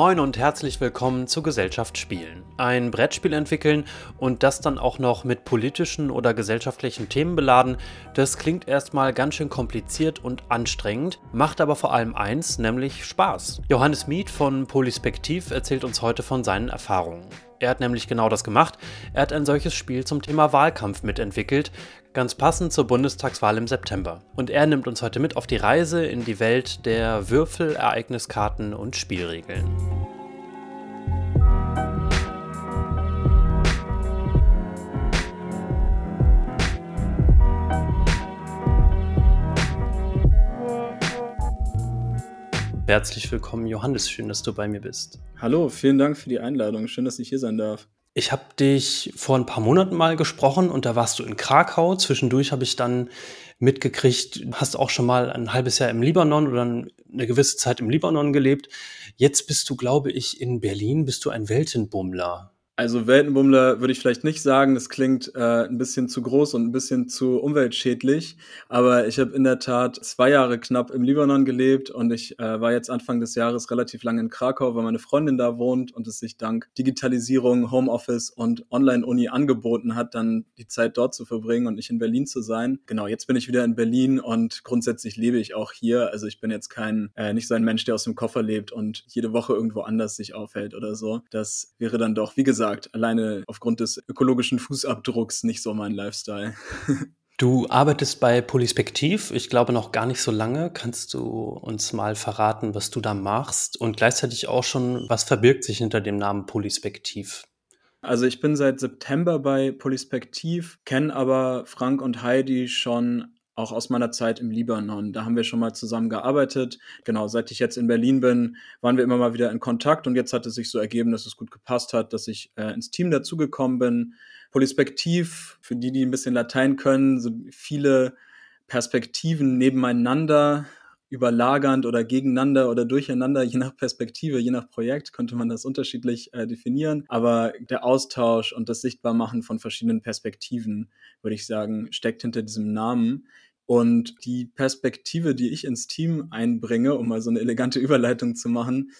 Moin und herzlich willkommen zu Gesellschaft Spielen. Ein Brettspiel entwickeln und das dann auch noch mit politischen oder gesellschaftlichen Themen beladen, das klingt erstmal ganz schön kompliziert und anstrengend, macht aber vor allem eins, nämlich Spaß. Johannes Miet von Polyspektiv erzählt uns heute von seinen Erfahrungen. Er hat nämlich genau das gemacht. Er hat ein solches Spiel zum Thema Wahlkampf mitentwickelt, ganz passend zur Bundestagswahl im September. Und er nimmt uns heute mit auf die Reise in die Welt der Würfel, Ereigniskarten und Spielregeln. Herzlich willkommen, Johannes. Schön, dass du bei mir bist. Hallo, vielen Dank für die Einladung. Schön, dass ich hier sein darf. Ich habe dich vor ein paar Monaten mal gesprochen und da warst du in Krakau. Zwischendurch habe ich dann mitgekriegt, hast auch schon mal ein halbes Jahr im Libanon oder eine gewisse Zeit im Libanon gelebt. Jetzt bist du, glaube ich, in Berlin. Bist du ein Weltenbummler? Also Weltenbummler würde ich vielleicht nicht sagen, das klingt äh, ein bisschen zu groß und ein bisschen zu umweltschädlich, aber ich habe in der Tat zwei Jahre knapp im Libanon gelebt und ich äh, war jetzt Anfang des Jahres relativ lange in Krakau, weil meine Freundin da wohnt und es sich dank Digitalisierung, Homeoffice und Online-Uni angeboten hat, dann die Zeit dort zu verbringen und nicht in Berlin zu sein. Genau, jetzt bin ich wieder in Berlin und grundsätzlich lebe ich auch hier. Also ich bin jetzt kein, äh, nicht so ein Mensch, der aus dem Koffer lebt und jede Woche irgendwo anders sich aufhält oder so. Das wäre dann doch, wie gesagt, gesagt, alleine aufgrund des ökologischen Fußabdrucks nicht so mein Lifestyle. Du arbeitest bei Polyspektiv, ich glaube noch gar nicht so lange. Kannst du uns mal verraten, was du da machst und gleichzeitig auch schon, was verbirgt sich hinter dem Namen Polyspektiv? Also ich bin seit September bei Polyspektiv, kenne aber Frank und Heidi schon auch aus meiner Zeit im Libanon. Da haben wir schon mal zusammen gearbeitet. Genau, seit ich jetzt in Berlin bin, waren wir immer mal wieder in Kontakt und jetzt hat es sich so ergeben, dass es gut gepasst hat, dass ich äh, ins Team dazugekommen bin. Polyspektiv, für die, die ein bisschen Latein können, so viele Perspektiven nebeneinander, überlagernd oder gegeneinander oder durcheinander, je nach Perspektive, je nach Projekt könnte man das unterschiedlich äh, definieren. Aber der Austausch und das Sichtbarmachen von verschiedenen Perspektiven, würde ich sagen, steckt hinter diesem Namen. Und die Perspektive, die ich ins Team einbringe, um mal so eine elegante Überleitung zu machen,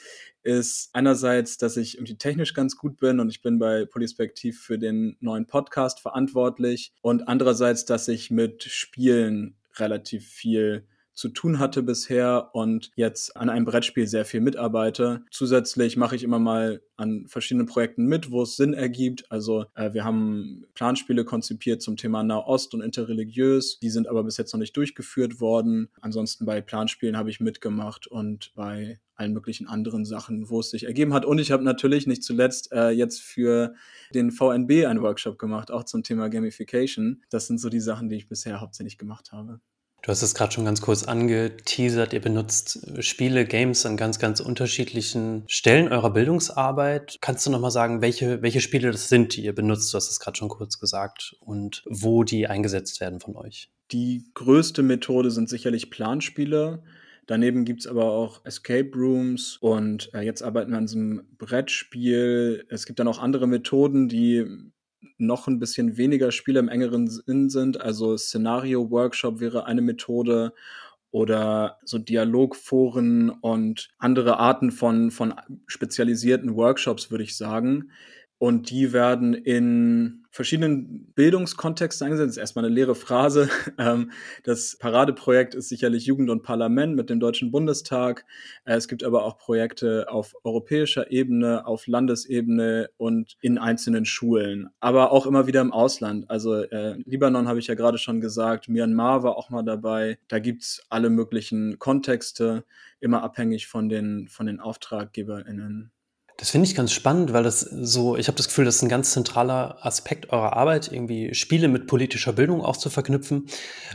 ist einerseits, dass ich irgendwie technisch ganz gut bin und ich bin bei Polyspektiv für den neuen Podcast verantwortlich. Und andererseits, dass ich mit Spielen relativ viel zu tun hatte bisher und jetzt an einem Brettspiel sehr viel mitarbeite. Zusätzlich mache ich immer mal an verschiedenen Projekten mit, wo es Sinn ergibt. Also äh, wir haben Planspiele konzipiert zum Thema Nahost und interreligiös. Die sind aber bis jetzt noch nicht durchgeführt worden. Ansonsten bei Planspielen habe ich mitgemacht und bei allen möglichen anderen Sachen, wo es sich ergeben hat. Und ich habe natürlich nicht zuletzt äh, jetzt für den VNB einen Workshop gemacht, auch zum Thema Gamification. Das sind so die Sachen, die ich bisher hauptsächlich gemacht habe. Du hast es gerade schon ganz kurz angeteasert. Ihr benutzt Spiele, Games an ganz, ganz unterschiedlichen Stellen eurer Bildungsarbeit. Kannst du nochmal sagen, welche, welche Spiele das sind, die ihr benutzt? Du hast es gerade schon kurz gesagt. Und wo die eingesetzt werden von euch? Die größte Methode sind sicherlich Planspiele. Daneben gibt es aber auch Escape Rooms und äh, jetzt arbeiten wir an diesem Brettspiel. Es gibt dann auch andere Methoden, die noch ein bisschen weniger Spiele im engeren Sinn sind. Also Szenario-Workshop wäre eine Methode oder so Dialogforen und andere Arten von, von spezialisierten Workshops, würde ich sagen. Und die werden in verschiedenen Bildungskontexten eingesetzt. Das ist erstmal eine leere Phrase. Ähm, das Paradeprojekt ist sicherlich Jugend und Parlament mit dem Deutschen Bundestag. Äh, es gibt aber auch Projekte auf europäischer Ebene, auf Landesebene und in einzelnen Schulen, aber auch immer wieder im Ausland. Also äh, Libanon habe ich ja gerade schon gesagt, Myanmar war auch mal dabei. Da gibt's alle möglichen Kontexte, immer abhängig von den, von den AuftraggeberInnen. Das finde ich ganz spannend, weil das so, ich habe das Gefühl, das ist ein ganz zentraler Aspekt eurer Arbeit, irgendwie Spiele mit politischer Bildung auch zu verknüpfen.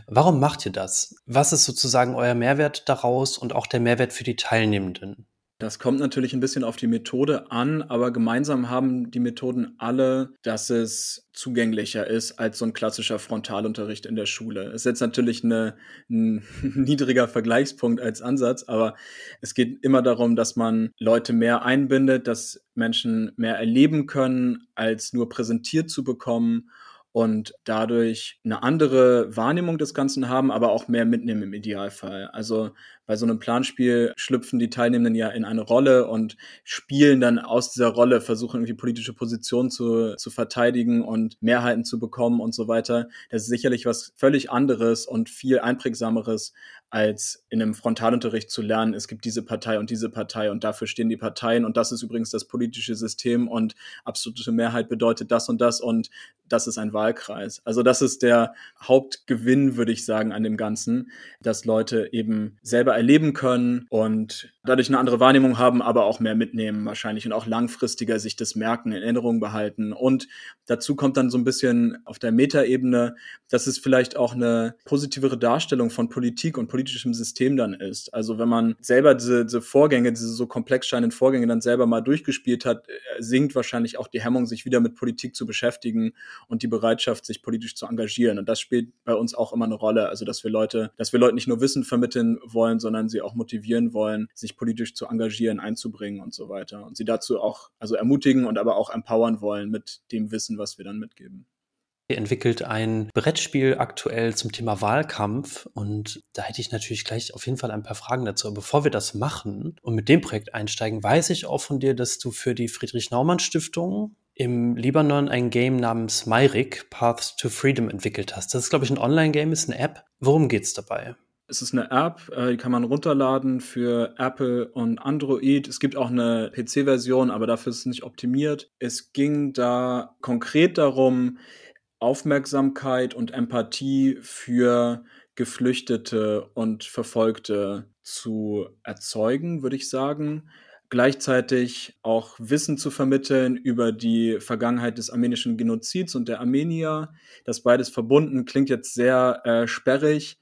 Warum macht ihr das? Was ist sozusagen euer Mehrwert daraus und auch der Mehrwert für die Teilnehmenden? Das kommt natürlich ein bisschen auf die Methode an, aber gemeinsam haben die Methoden alle, dass es zugänglicher ist als so ein klassischer Frontalunterricht in der Schule. Es ist jetzt natürlich eine, ein niedriger Vergleichspunkt als Ansatz, aber es geht immer darum, dass man Leute mehr einbindet, dass Menschen mehr erleben können, als nur präsentiert zu bekommen und dadurch eine andere Wahrnehmung des Ganzen haben, aber auch mehr mitnehmen im Idealfall. Also bei so einem Planspiel schlüpfen die Teilnehmenden ja in eine Rolle und spielen dann aus dieser Rolle, versuchen irgendwie politische Positionen zu, zu verteidigen und Mehrheiten zu bekommen und so weiter. Das ist sicherlich was völlig anderes und viel einprägsameres, als in einem Frontalunterricht zu lernen, es gibt diese Partei und diese Partei und dafür stehen die Parteien und das ist übrigens das politische System und absolute Mehrheit bedeutet das und das und das ist ein Wahlkreis. Also das ist der Hauptgewinn, würde ich sagen, an dem Ganzen, dass Leute eben selber erleben können und dadurch eine andere Wahrnehmung haben, aber auch mehr mitnehmen wahrscheinlich und auch langfristiger sich das merken, in Erinnerung behalten. Und dazu kommt dann so ein bisschen auf der Metaebene, dass es vielleicht auch eine positivere Darstellung von Politik und politischem System dann ist. Also wenn man selber diese, diese Vorgänge, diese so komplex scheinenden Vorgänge dann selber mal durchgespielt hat, äh, sinkt wahrscheinlich auch die Hemmung, sich wieder mit Politik zu beschäftigen und die Bereitschaft, sich politisch zu engagieren. Und das spielt bei uns auch immer eine Rolle. Also, dass wir Leute, dass wir Leuten nicht nur Wissen vermitteln wollen, sondern sie auch motivieren wollen, sich politisch zu engagieren, einzubringen und so weiter. Und sie dazu auch, also ermutigen und aber auch empowern wollen mit dem Wissen, was wir dann mitgeben. Ihr entwickelt ein Brettspiel aktuell zum Thema Wahlkampf und da hätte ich natürlich gleich auf jeden Fall ein paar Fragen dazu. Aber bevor wir das machen und mit dem Projekt einsteigen, weiß ich auch von dir, dass du für die Friedrich-Naumann-Stiftung im Libanon ein Game namens Myrick, Paths to Freedom, entwickelt hast. Das ist, glaube ich, ein Online-Game, ist eine App. Worum geht es dabei? Es ist eine App, äh, die kann man runterladen für Apple und Android. Es gibt auch eine PC-Version, aber dafür ist es nicht optimiert. Es ging da konkret darum, Aufmerksamkeit und Empathie für Geflüchtete und Verfolgte zu erzeugen, würde ich sagen gleichzeitig auch Wissen zu vermitteln über die Vergangenheit des armenischen Genozids und der Armenier. Das beides verbunden klingt jetzt sehr äh, sperrig.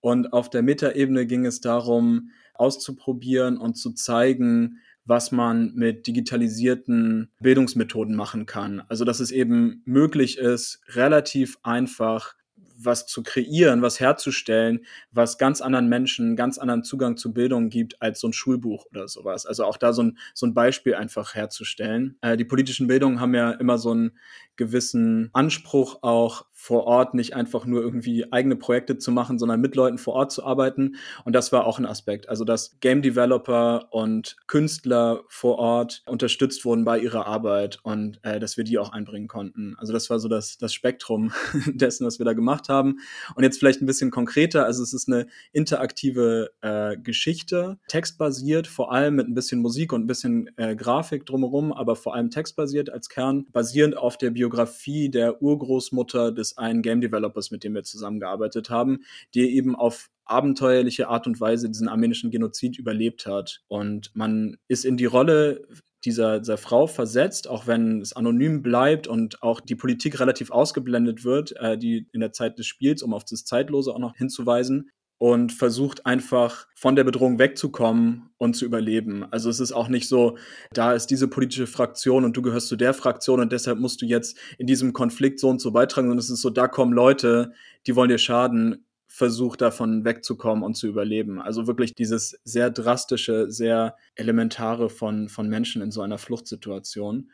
Und auf der Metaebene ging es darum, auszuprobieren und zu zeigen, was man mit digitalisierten Bildungsmethoden machen kann. Also dass es eben möglich ist, relativ einfach was zu kreieren, was herzustellen, was ganz anderen Menschen, ganz anderen Zugang zu Bildung gibt als so ein Schulbuch oder sowas. Also auch da so ein, so ein Beispiel einfach herzustellen. Äh, die politischen Bildungen haben ja immer so einen gewissen Anspruch auch vor Ort nicht einfach nur irgendwie eigene Projekte zu machen, sondern mit Leuten vor Ort zu arbeiten. Und das war auch ein Aspekt. Also, dass Game Developer und Künstler vor Ort unterstützt wurden bei ihrer Arbeit und äh, dass wir die auch einbringen konnten. Also, das war so das, das Spektrum dessen, was wir da gemacht haben. Und jetzt vielleicht ein bisschen konkreter. Also, es ist eine interaktive äh, Geschichte, textbasiert, vor allem mit ein bisschen Musik und ein bisschen äh, Grafik drumherum, aber vor allem textbasiert als Kern, basierend auf der Biografie der Urgroßmutter des einen Game Developers, mit dem wir zusammengearbeitet haben, der eben auf abenteuerliche Art und Weise diesen armenischen Genozid überlebt hat. Und man ist in die Rolle dieser, dieser Frau versetzt, auch wenn es anonym bleibt und auch die Politik relativ ausgeblendet wird, äh, die in der Zeit des Spiels, um auf das Zeitlose auch noch hinzuweisen und versucht einfach von der Bedrohung wegzukommen und zu überleben. Also es ist auch nicht so, da ist diese politische Fraktion und du gehörst zu der Fraktion und deshalb musst du jetzt in diesem Konflikt so und so beitragen, sondern es ist so, da kommen Leute, die wollen dir schaden, versuch davon wegzukommen und zu überleben. Also wirklich dieses sehr drastische, sehr elementare von, von Menschen in so einer Fluchtsituation.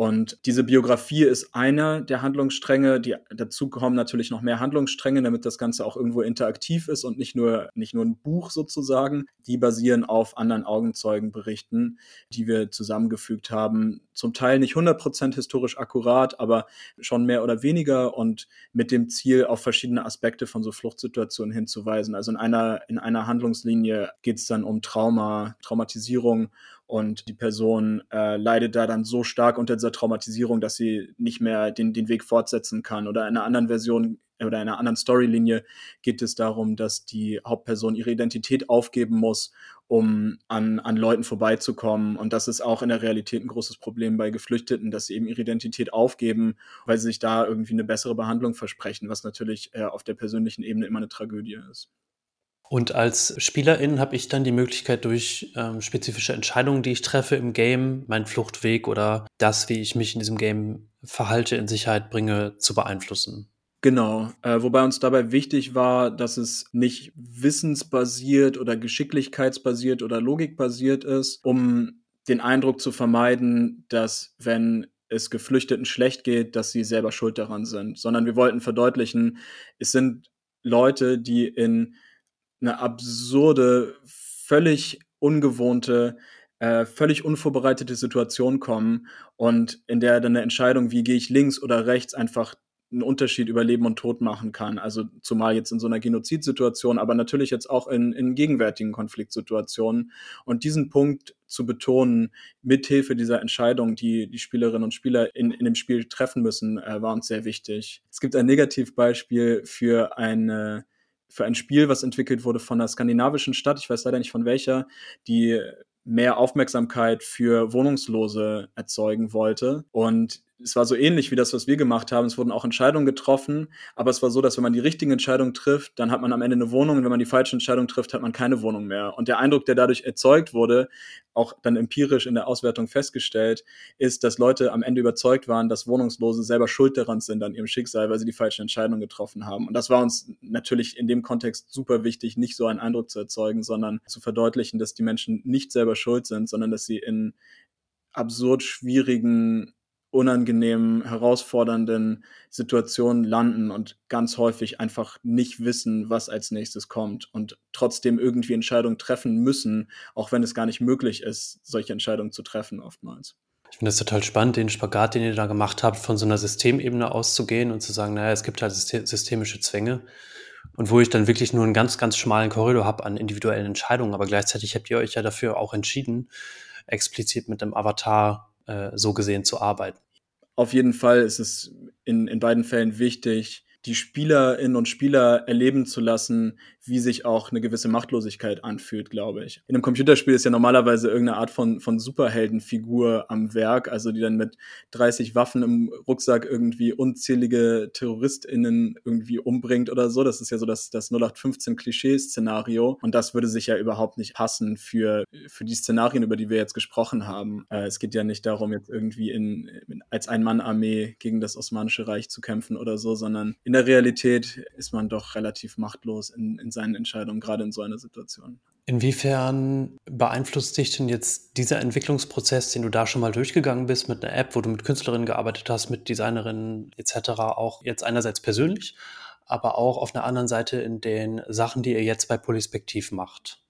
Und diese Biografie ist einer der Handlungsstränge. Die, dazu kommen natürlich noch mehr Handlungsstränge, damit das Ganze auch irgendwo interaktiv ist und nicht nur, nicht nur ein Buch sozusagen. Die basieren auf anderen Augenzeugenberichten, die wir zusammengefügt haben. Zum Teil nicht 100% historisch akkurat, aber schon mehr oder weniger und mit dem Ziel, auf verschiedene Aspekte von so Fluchtsituationen hinzuweisen. Also in einer, in einer Handlungslinie geht es dann um Trauma, Traumatisierung und die Person äh, leidet da dann so stark unter dieser Traumatisierung, dass sie nicht mehr den, den Weg fortsetzen kann. Oder in einer anderen Version oder in einer anderen Storylinie geht es darum, dass die Hauptperson ihre Identität aufgeben muss, um an, an Leuten vorbeizukommen. Und das ist auch in der Realität ein großes Problem bei Geflüchteten, dass sie eben ihre Identität aufgeben, weil sie sich da irgendwie eine bessere Behandlung versprechen, was natürlich äh, auf der persönlichen Ebene immer eine Tragödie ist. Und als Spielerin habe ich dann die Möglichkeit, durch ähm, spezifische Entscheidungen, die ich treffe im Game, meinen Fluchtweg oder das, wie ich mich in diesem Game verhalte, in Sicherheit bringe, zu beeinflussen. Genau, äh, wobei uns dabei wichtig war, dass es nicht wissensbasiert oder geschicklichkeitsbasiert oder logikbasiert ist, um den Eindruck zu vermeiden, dass wenn es Geflüchteten schlecht geht, dass sie selber schuld daran sind, sondern wir wollten verdeutlichen, es sind Leute, die in eine absurde, völlig ungewohnte, äh, völlig unvorbereitete Situation kommen und in der dann eine Entscheidung, wie gehe ich links oder rechts, einfach einen Unterschied über Leben und Tod machen kann. Also zumal jetzt in so einer Genozidsituation, aber natürlich jetzt auch in, in gegenwärtigen Konfliktsituationen. Und diesen Punkt zu betonen, mithilfe dieser Entscheidung, die die Spielerinnen und Spieler in, in dem Spiel treffen müssen, äh, war uns sehr wichtig. Es gibt ein Negativbeispiel für eine für ein Spiel, was entwickelt wurde von einer skandinavischen Stadt, ich weiß leider nicht von welcher, die mehr Aufmerksamkeit für Wohnungslose erzeugen wollte. Und es war so ähnlich wie das, was wir gemacht haben. Es wurden auch Entscheidungen getroffen, aber es war so, dass wenn man die richtigen Entscheidungen trifft, dann hat man am Ende eine Wohnung und wenn man die falsche Entscheidung trifft, hat man keine Wohnung mehr. Und der Eindruck, der dadurch erzeugt wurde, auch dann empirisch in der Auswertung festgestellt, ist, dass Leute am Ende überzeugt waren, dass Wohnungslose selber schuld daran sind an ihrem Schicksal, weil sie die falschen Entscheidungen getroffen haben. Und das war uns natürlich in dem Kontext super wichtig, nicht so einen Eindruck zu erzeugen, sondern zu verdeutlichen, dass die Menschen nicht selber schuld sind, sondern dass sie in absurd schwierigen unangenehmen, herausfordernden Situationen landen und ganz häufig einfach nicht wissen, was als nächstes kommt und trotzdem irgendwie Entscheidungen treffen müssen, auch wenn es gar nicht möglich ist, solche Entscheidungen zu treffen oftmals. Ich finde es total spannend, den Spagat, den ihr da gemacht habt, von so einer Systemebene auszugehen und zu sagen, naja, es gibt halt systemische Zwänge. Und wo ich dann wirklich nur einen ganz, ganz schmalen Korridor habe an individuellen Entscheidungen, aber gleichzeitig habt ihr euch ja dafür auch entschieden, explizit mit dem Avatar so gesehen zu arbeiten. Auf jeden Fall ist es in, in beiden Fällen wichtig, die Spielerinnen und Spieler erleben zu lassen, wie sich auch eine gewisse Machtlosigkeit anfühlt, glaube ich. In einem Computerspiel ist ja normalerweise irgendeine Art von, von Superheldenfigur am Werk, also die dann mit 30 Waffen im Rucksack irgendwie unzählige TerroristInnen irgendwie umbringt oder so. Das ist ja so das, das 0815-Klischee-Szenario. Und das würde sich ja überhaupt nicht passen für, für die Szenarien, über die wir jetzt gesprochen haben. Äh, es geht ja nicht darum, jetzt irgendwie in, in als Ein-Mann-Armee gegen das Osmanische Reich zu kämpfen oder so, sondern in der Realität ist man doch relativ machtlos in, in seinen Entscheidungen, gerade in so einer Situation. Inwiefern beeinflusst dich denn jetzt dieser Entwicklungsprozess, den du da schon mal durchgegangen bist mit einer App, wo du mit Künstlerinnen gearbeitet hast, mit Designerinnen etc., auch jetzt einerseits persönlich, aber auch auf einer anderen Seite in den Sachen, die ihr jetzt bei Polyspektiv macht?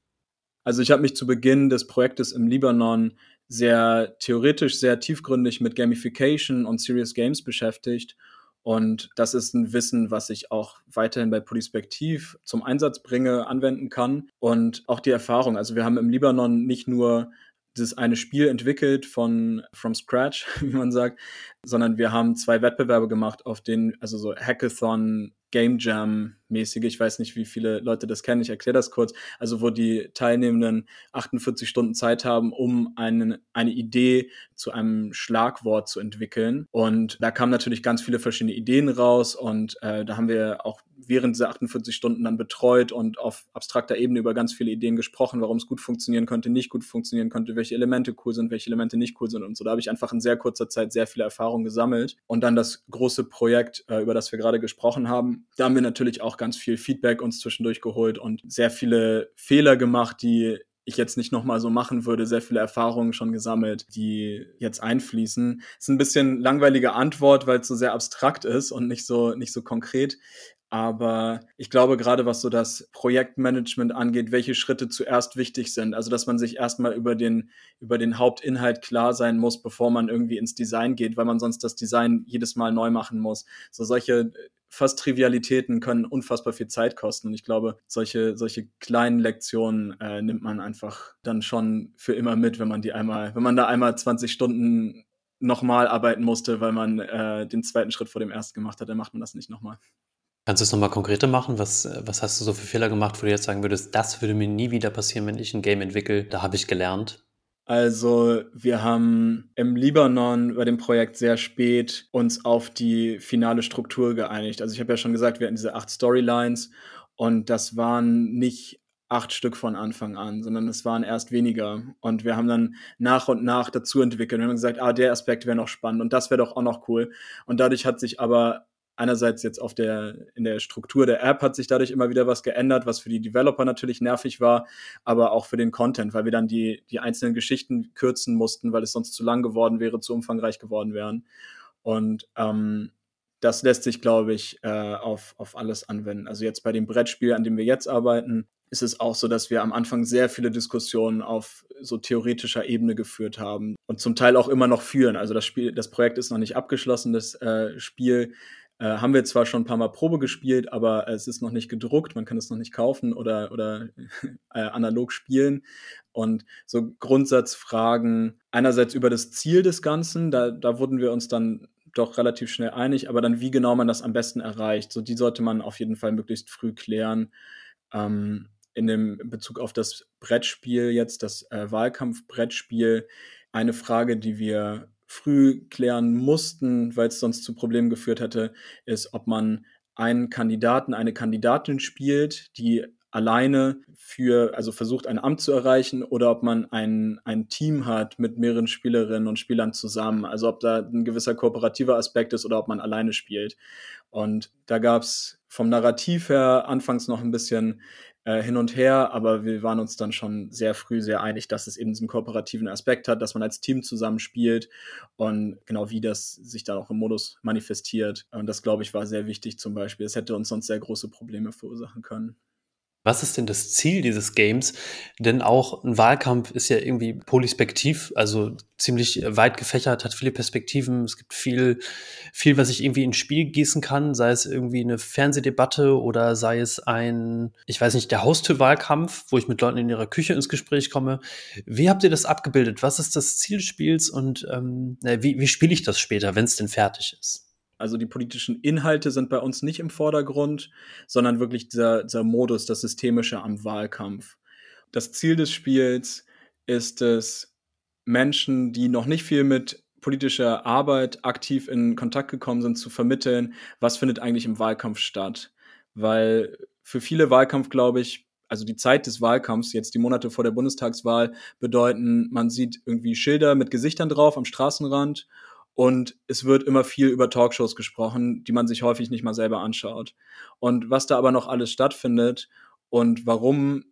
Also ich habe mich zu Beginn des Projektes im Libanon sehr theoretisch, sehr tiefgründig mit Gamification und Serious Games beschäftigt und das ist ein Wissen, was ich auch weiterhin bei Polyspektiv zum Einsatz bringe, anwenden kann. Und auch die Erfahrung. Also wir haben im Libanon nicht nur dieses eine Spiel entwickelt von from scratch, wie man sagt, sondern wir haben zwei Wettbewerbe gemacht, auf denen, also so Hackathon, Game Jam mäßige, ich weiß nicht, wie viele Leute das kennen, ich erkläre das kurz, also wo die Teilnehmenden 48 Stunden Zeit haben, um einen, eine Idee zu einem Schlagwort zu entwickeln. Und da kamen natürlich ganz viele verschiedene Ideen raus und äh, da haben wir auch während dieser 48 Stunden dann betreut und auf abstrakter Ebene über ganz viele Ideen gesprochen, warum es gut funktionieren könnte, nicht gut funktionieren könnte, welche Elemente cool sind, welche Elemente nicht cool sind und so. Da habe ich einfach in sehr kurzer Zeit sehr viele Erfahrungen gesammelt. Und dann das große Projekt, äh, über das wir gerade gesprochen haben, da haben wir natürlich auch ganz viel Feedback uns zwischendurch geholt und sehr viele Fehler gemacht, die ich jetzt nicht nochmal so machen würde, sehr viele Erfahrungen schon gesammelt, die jetzt einfließen. Ist ein bisschen langweilige Antwort, weil es so sehr abstrakt ist und nicht so, nicht so konkret. Aber ich glaube, gerade was so das Projektmanagement angeht, welche Schritte zuerst wichtig sind. Also, dass man sich erstmal über den, über den Hauptinhalt klar sein muss, bevor man irgendwie ins Design geht, weil man sonst das Design jedes Mal neu machen muss. So solche fast Trivialitäten können unfassbar viel Zeit kosten. Und ich glaube, solche, solche kleinen Lektionen äh, nimmt man einfach dann schon für immer mit, wenn man die einmal, wenn man da einmal 20 Stunden nochmal arbeiten musste, weil man äh, den zweiten Schritt vor dem ersten gemacht hat, dann macht man das nicht nochmal. Kannst du es nochmal konkreter machen? Was, was hast du so für Fehler gemacht, wo du jetzt sagen würdest, das würde mir nie wieder passieren, wenn ich ein Game entwickle? Da habe ich gelernt. Also wir haben im Libanon bei dem Projekt sehr spät uns auf die finale Struktur geeinigt. Also ich habe ja schon gesagt, wir hatten diese acht Storylines und das waren nicht acht Stück von Anfang an, sondern es waren erst weniger. Und wir haben dann nach und nach dazu entwickelt. Wir haben gesagt, ah, der Aspekt wäre noch spannend und das wäre doch auch noch cool. Und dadurch hat sich aber einerseits jetzt auf der, in der Struktur der App hat sich dadurch immer wieder was geändert, was für die Developer natürlich nervig war, aber auch für den Content, weil wir dann die, die einzelnen Geschichten kürzen mussten, weil es sonst zu lang geworden wäre, zu umfangreich geworden wären. Und ähm, das lässt sich, glaube ich, äh, auf, auf alles anwenden. Also jetzt bei dem Brettspiel, an dem wir jetzt arbeiten, ist es auch so, dass wir am Anfang sehr viele Diskussionen auf so theoretischer Ebene geführt haben und zum Teil auch immer noch führen. Also das Spiel, das Projekt ist noch nicht abgeschlossen, das äh, Spiel äh, haben wir zwar schon ein paar Mal Probe gespielt, aber es ist noch nicht gedruckt, man kann es noch nicht kaufen oder, oder äh, analog spielen. Und so Grundsatzfragen einerseits über das Ziel des Ganzen, da, da wurden wir uns dann doch relativ schnell einig, aber dann wie genau man das am besten erreicht, so die sollte man auf jeden Fall möglichst früh klären. Ähm, in dem Bezug auf das Brettspiel jetzt, das äh, Wahlkampf-Brettspiel, eine Frage, die wir früh klären mussten, weil es sonst zu Problemen geführt hätte, ist, ob man einen Kandidaten, eine Kandidatin spielt, die alleine für, also versucht, ein Amt zu erreichen, oder ob man ein, ein Team hat mit mehreren Spielerinnen und Spielern zusammen. Also ob da ein gewisser kooperativer Aspekt ist oder ob man alleine spielt. Und da gab es vom Narrativ her anfangs noch ein bisschen äh, hin und her, aber wir waren uns dann schon sehr früh sehr einig, dass es eben diesen kooperativen Aspekt hat, dass man als Team zusammenspielt und genau wie das sich dann auch im Modus manifestiert. Und das, glaube ich, war sehr wichtig zum Beispiel. Es hätte uns sonst sehr große Probleme verursachen können. Was ist denn das Ziel dieses Games? Denn auch ein Wahlkampf ist ja irgendwie polyspektiv, also ziemlich weit gefächert, hat viele Perspektiven. Es gibt viel, viel, was ich irgendwie ins Spiel gießen kann, sei es irgendwie eine Fernsehdebatte oder sei es ein, ich weiß nicht, der Haustürwahlkampf, wo ich mit Leuten in ihrer Küche ins Gespräch komme. Wie habt ihr das abgebildet? Was ist das Ziel des Spiels und ähm, wie, wie spiele ich das später, wenn es denn fertig ist? Also die politischen Inhalte sind bei uns nicht im Vordergrund, sondern wirklich dieser, dieser Modus, das Systemische am Wahlkampf. Das Ziel des Spiels ist es, Menschen, die noch nicht viel mit politischer Arbeit aktiv in Kontakt gekommen sind, zu vermitteln, was findet eigentlich im Wahlkampf statt. Weil für viele Wahlkampf, glaube ich, also die Zeit des Wahlkampfs, jetzt die Monate vor der Bundestagswahl, bedeuten, man sieht irgendwie Schilder mit Gesichtern drauf am Straßenrand und es wird immer viel über Talkshows gesprochen, die man sich häufig nicht mal selber anschaut. Und was da aber noch alles stattfindet und warum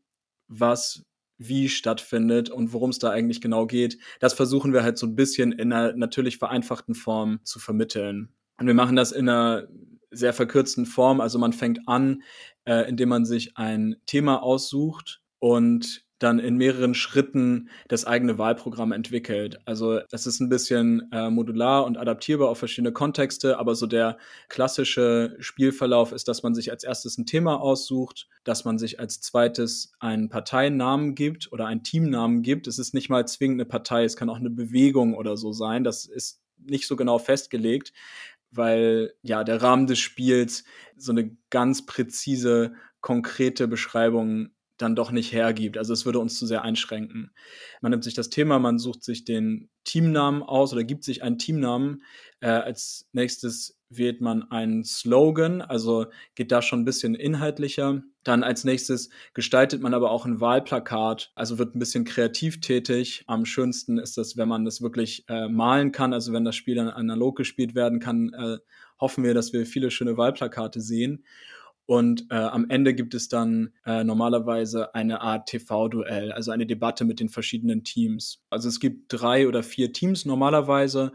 was wie stattfindet und worum es da eigentlich genau geht, das versuchen wir halt so ein bisschen in einer natürlich vereinfachten Form zu vermitteln. Und wir machen das in einer sehr verkürzten Form. Also man fängt an, äh, indem man sich ein Thema aussucht und dann in mehreren Schritten das eigene Wahlprogramm entwickelt. Also das ist ein bisschen äh, modular und adaptierbar auf verschiedene Kontexte, aber so der klassische Spielverlauf ist, dass man sich als erstes ein Thema aussucht, dass man sich als zweites einen Parteinamen gibt oder einen Teamnamen gibt. Es ist nicht mal zwingend eine Partei, es kann auch eine Bewegung oder so sein. Das ist nicht so genau festgelegt, weil ja der Rahmen des Spiels so eine ganz präzise, konkrete Beschreibung dann doch nicht hergibt. Also es würde uns zu sehr einschränken. Man nimmt sich das Thema, man sucht sich den Teamnamen aus oder gibt sich einen Teamnamen. Äh, als nächstes wählt man einen Slogan, also geht da schon ein bisschen inhaltlicher. Dann als nächstes gestaltet man aber auch ein Wahlplakat, also wird ein bisschen kreativ tätig. Am schönsten ist das, wenn man das wirklich äh, malen kann, also wenn das Spiel dann analog gespielt werden kann, äh, hoffen wir, dass wir viele schöne Wahlplakate sehen. Und äh, am Ende gibt es dann äh, normalerweise eine Art TV-Duell, also eine Debatte mit den verschiedenen Teams. Also es gibt drei oder vier Teams normalerweise,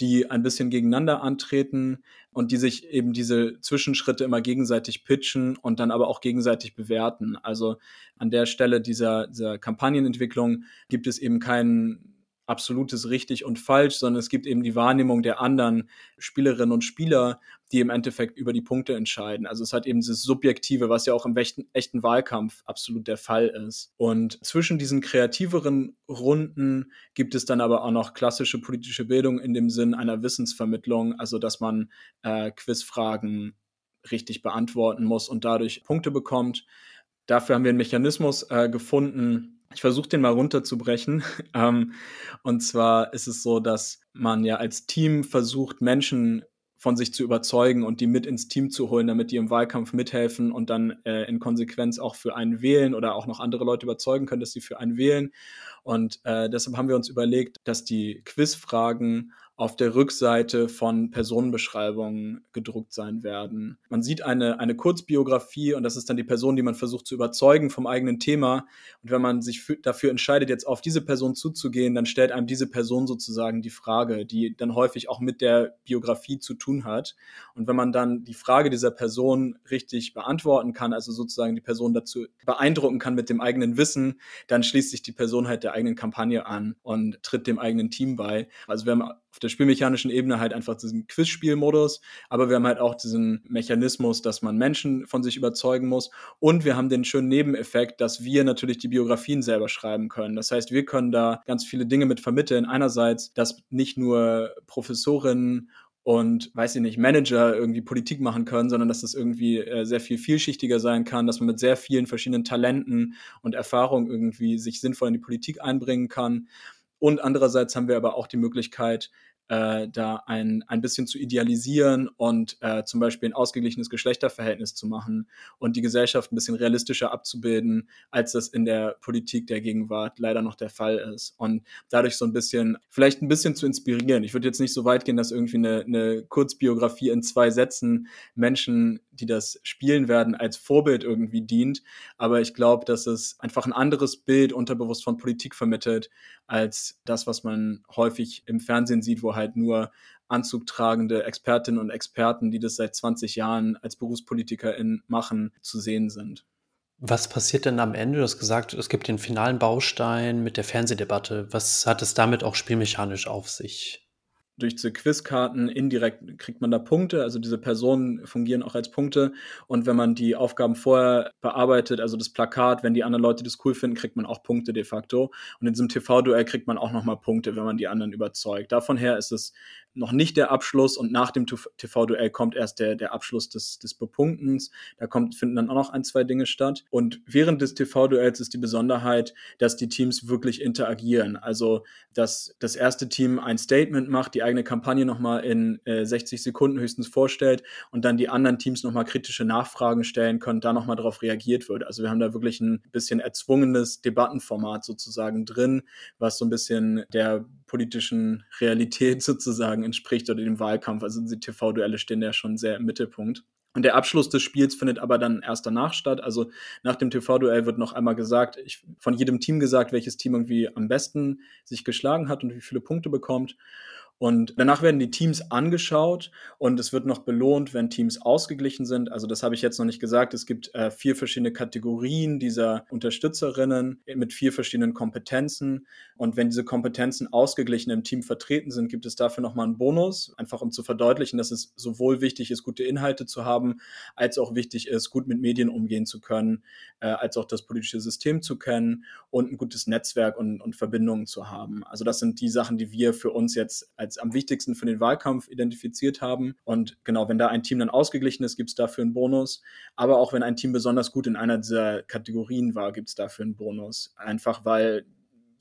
die ein bisschen gegeneinander antreten und die sich eben diese Zwischenschritte immer gegenseitig pitchen und dann aber auch gegenseitig bewerten. Also an der Stelle dieser, dieser Kampagnenentwicklung gibt es eben keinen absolutes richtig und falsch, sondern es gibt eben die Wahrnehmung der anderen Spielerinnen und Spieler, die im Endeffekt über die Punkte entscheiden. Also es hat eben dieses Subjektive, was ja auch im echten, echten Wahlkampf absolut der Fall ist. Und zwischen diesen kreativeren Runden gibt es dann aber auch noch klassische politische Bildung in dem Sinn einer Wissensvermittlung, also dass man äh, Quizfragen richtig beantworten muss und dadurch Punkte bekommt. Dafür haben wir einen Mechanismus äh, gefunden, ich versuche den mal runterzubrechen. Ähm, und zwar ist es so, dass man ja als Team versucht, Menschen von sich zu überzeugen und die mit ins Team zu holen, damit die im Wahlkampf mithelfen und dann äh, in Konsequenz auch für einen wählen oder auch noch andere Leute überzeugen können, dass sie für einen wählen. Und äh, deshalb haben wir uns überlegt, dass die Quizfragen auf der Rückseite von Personenbeschreibungen gedruckt sein werden. Man sieht eine, eine Kurzbiografie und das ist dann die Person, die man versucht zu überzeugen vom eigenen Thema. Und wenn man sich dafür entscheidet, jetzt auf diese Person zuzugehen, dann stellt einem diese Person sozusagen die Frage, die dann häufig auch mit der Biografie zu tun hat. Und wenn man dann die Frage dieser Person richtig beantworten kann, also sozusagen die Person dazu beeindrucken kann mit dem eigenen Wissen, dann schließt sich die Person halt der eigenen Kampagne an und tritt dem eigenen Team bei. Also wir haben auf der spielmechanischen Ebene halt einfach diesen Quizspielmodus, aber wir haben halt auch diesen Mechanismus, dass man Menschen von sich überzeugen muss und wir haben den schönen Nebeneffekt, dass wir natürlich die Biografien selber schreiben können. Das heißt, wir können da ganz viele Dinge mit vermitteln. Einerseits, dass nicht nur Professorinnen und weiß ich nicht, Manager irgendwie Politik machen können, sondern dass das irgendwie äh, sehr viel vielschichtiger sein kann, dass man mit sehr vielen verschiedenen Talenten und Erfahrungen irgendwie sich sinnvoll in die Politik einbringen kann. Und andererseits haben wir aber auch die Möglichkeit, äh, da ein, ein bisschen zu idealisieren und äh, zum Beispiel ein ausgeglichenes Geschlechterverhältnis zu machen und die Gesellschaft ein bisschen realistischer abzubilden, als das in der Politik der Gegenwart leider noch der Fall ist. Und dadurch so ein bisschen, vielleicht ein bisschen zu inspirieren. Ich würde jetzt nicht so weit gehen, dass irgendwie eine, eine Kurzbiografie in zwei Sätzen Menschen, die das spielen werden, als Vorbild irgendwie dient. Aber ich glaube, dass es einfach ein anderes Bild unterbewusst von Politik vermittelt, als das, was man häufig im Fernsehen sieht, wo halt nur anzugtragende Expertinnen und Experten, die das seit 20 Jahren als BerufspolitikerInnen machen, zu sehen sind. Was passiert denn am Ende? Du hast gesagt, es gibt den finalen Baustein mit der Fernsehdebatte. Was hat es damit auch spielmechanisch auf sich? Durch diese Quizkarten indirekt kriegt man da Punkte. Also diese Personen fungieren auch als Punkte. Und wenn man die Aufgaben vorher bearbeitet, also das Plakat, wenn die anderen Leute das cool finden, kriegt man auch Punkte de facto. Und in diesem TV-Duell kriegt man auch nochmal Punkte, wenn man die anderen überzeugt. Davon her ist es noch nicht der Abschluss und nach dem TV-Duell kommt erst der, der Abschluss des, des Bepunktens. Da kommt, finden dann auch noch ein, zwei Dinge statt. Und während des TV-Duells ist die Besonderheit, dass die Teams wirklich interagieren. Also, dass das erste Team ein Statement macht, die eigene Kampagne nochmal in äh, 60 Sekunden höchstens vorstellt und dann die anderen Teams nochmal kritische Nachfragen stellen können, da nochmal darauf reagiert wird. Also wir haben da wirklich ein bisschen erzwungenes Debattenformat sozusagen drin, was so ein bisschen der politischen Realität sozusagen entspricht oder dem Wahlkampf. Also die TV-Duelle stehen ja schon sehr im Mittelpunkt. Und der Abschluss des Spiels findet aber dann erst danach statt. Also nach dem TV-Duell wird noch einmal gesagt, ich, von jedem Team gesagt, welches Team irgendwie am besten sich geschlagen hat und wie viele Punkte bekommt. Und danach werden die Teams angeschaut und es wird noch belohnt, wenn Teams ausgeglichen sind. Also das habe ich jetzt noch nicht gesagt. Es gibt äh, vier verschiedene Kategorien dieser Unterstützerinnen mit vier verschiedenen Kompetenzen. Und wenn diese Kompetenzen ausgeglichen im Team vertreten sind, gibt es dafür nochmal einen Bonus, einfach um zu verdeutlichen, dass es sowohl wichtig ist, gute Inhalte zu haben, als auch wichtig ist, gut mit Medien umgehen zu können, äh, als auch das politische System zu kennen und ein gutes Netzwerk und, und Verbindungen zu haben. Also das sind die Sachen, die wir für uns jetzt als am wichtigsten für den Wahlkampf identifiziert haben. Und genau, wenn da ein Team dann ausgeglichen ist, gibt es dafür einen Bonus. Aber auch wenn ein Team besonders gut in einer dieser Kategorien war, gibt es dafür einen Bonus. Einfach weil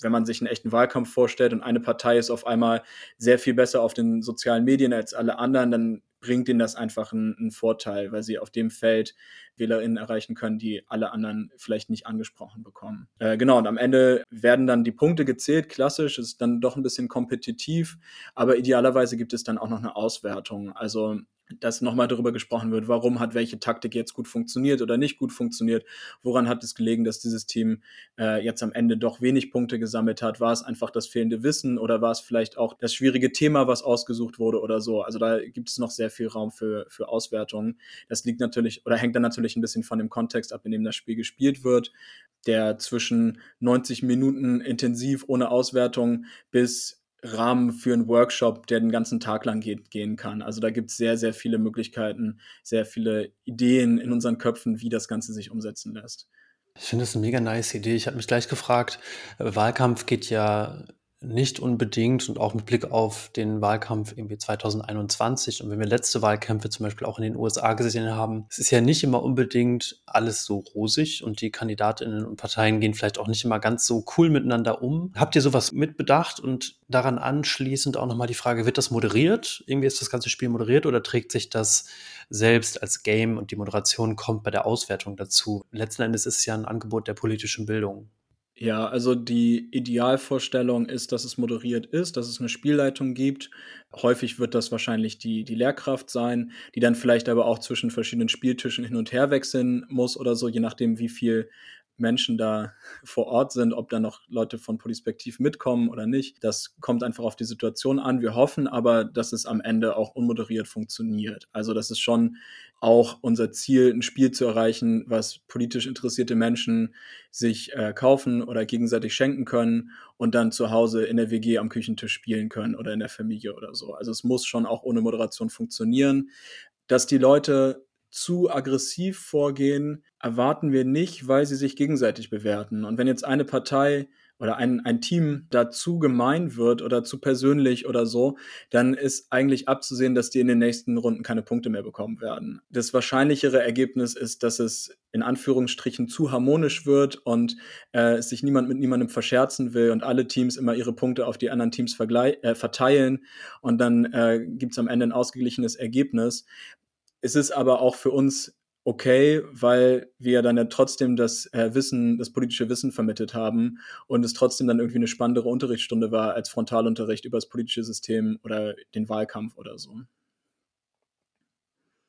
wenn man sich einen echten Wahlkampf vorstellt und eine Partei ist auf einmal sehr viel besser auf den sozialen Medien als alle anderen, dann bringt ihnen das einfach einen, einen, Vorteil, weil sie auf dem Feld WählerInnen erreichen können, die alle anderen vielleicht nicht angesprochen bekommen. Äh, genau, und am Ende werden dann die Punkte gezählt, klassisch, ist dann doch ein bisschen kompetitiv, aber idealerweise gibt es dann auch noch eine Auswertung. Also dass nochmal darüber gesprochen wird, warum hat welche Taktik jetzt gut funktioniert oder nicht gut funktioniert, woran hat es gelegen, dass dieses Team äh, jetzt am Ende doch wenig Punkte gesammelt hat, war es einfach das fehlende Wissen oder war es vielleicht auch das schwierige Thema, was ausgesucht wurde oder so. Also da gibt es noch sehr viel Raum für, für Auswertungen. Das liegt natürlich oder hängt dann natürlich ein bisschen von dem Kontext ab, in dem das Spiel gespielt wird, der zwischen 90 Minuten intensiv ohne Auswertung bis Rahmen für einen Workshop, der den ganzen Tag lang geht, gehen kann. Also da gibt es sehr, sehr viele Möglichkeiten, sehr viele Ideen in unseren Köpfen, wie das Ganze sich umsetzen lässt. Ich finde das eine mega nice Idee. Ich habe mich gleich gefragt, Wahlkampf geht ja nicht unbedingt und auch mit Blick auf den Wahlkampf irgendwie 2021 und wenn wir letzte Wahlkämpfe zum Beispiel auch in den USA gesehen haben, es ist ja nicht immer unbedingt alles so rosig und die Kandidatinnen und Parteien gehen vielleicht auch nicht immer ganz so cool miteinander um. Habt ihr sowas mitbedacht und daran anschließend auch nochmal die Frage, wird das moderiert? Irgendwie ist das ganze Spiel moderiert oder trägt sich das selbst als Game und die Moderation kommt bei der Auswertung dazu? Letzten Endes ist es ja ein Angebot der politischen Bildung. Ja, also die Idealvorstellung ist, dass es moderiert ist, dass es eine Spielleitung gibt. Häufig wird das wahrscheinlich die die Lehrkraft sein, die dann vielleicht aber auch zwischen verschiedenen Spieltischen hin und her wechseln muss oder so, je nachdem, wie viel Menschen da vor Ort sind, ob da noch Leute von Polispektiv mitkommen oder nicht. Das kommt einfach auf die Situation an. Wir hoffen aber, dass es am Ende auch unmoderiert funktioniert. Also das ist schon auch unser Ziel, ein Spiel zu erreichen, was politisch interessierte Menschen sich äh, kaufen oder gegenseitig schenken können und dann zu Hause in der WG am Küchentisch spielen können oder in der Familie oder so. Also es muss schon auch ohne Moderation funktionieren. Dass die Leute zu aggressiv vorgehen, erwarten wir nicht, weil sie sich gegenseitig bewerten. Und wenn jetzt eine Partei oder ein, ein Team da zu gemein wird oder zu persönlich oder so, dann ist eigentlich abzusehen, dass die in den nächsten Runden keine Punkte mehr bekommen werden. Das wahrscheinlichere Ergebnis ist, dass es in Anführungsstrichen zu harmonisch wird und äh, sich niemand mit niemandem verscherzen will und alle Teams immer ihre Punkte auf die anderen Teams äh, verteilen und dann äh, gibt es am Ende ein ausgeglichenes Ergebnis. Es ist aber auch für uns okay, weil wir dann ja trotzdem das äh, Wissen, das politische Wissen vermittelt haben und es trotzdem dann irgendwie eine spannendere Unterrichtsstunde war als Frontalunterricht über das politische System oder den Wahlkampf oder so.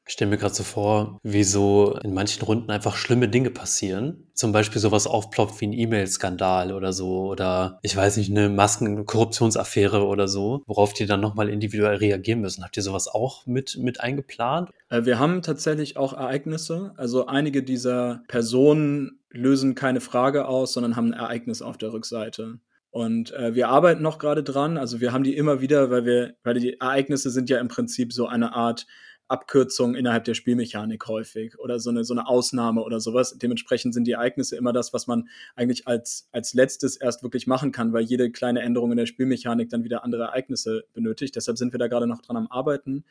Ich stelle mir gerade so vor, wie so in manchen Runden einfach schlimme Dinge passieren. Zum Beispiel sowas aufploppt wie ein E-Mail-Skandal oder so oder ich weiß nicht, eine Maskenkorruptionsaffäre oder so, worauf die dann nochmal individuell reagieren müssen. Habt ihr sowas auch mit, mit eingeplant? Äh, wir haben tatsächlich auch Ereignisse. Also einige dieser Personen lösen keine Frage aus, sondern haben ein Ereignis auf der Rückseite. Und äh, wir arbeiten noch gerade dran. Also wir haben die immer wieder, weil wir, weil die Ereignisse sind ja im Prinzip so eine Art Abkürzung innerhalb der Spielmechanik häufig oder so eine, so eine Ausnahme oder sowas. Dementsprechend sind die Ereignisse immer das, was man eigentlich als, als letztes erst wirklich machen kann, weil jede kleine Änderung in der Spielmechanik dann wieder andere Ereignisse benötigt. Deshalb sind wir da gerade noch dran am Arbeiten.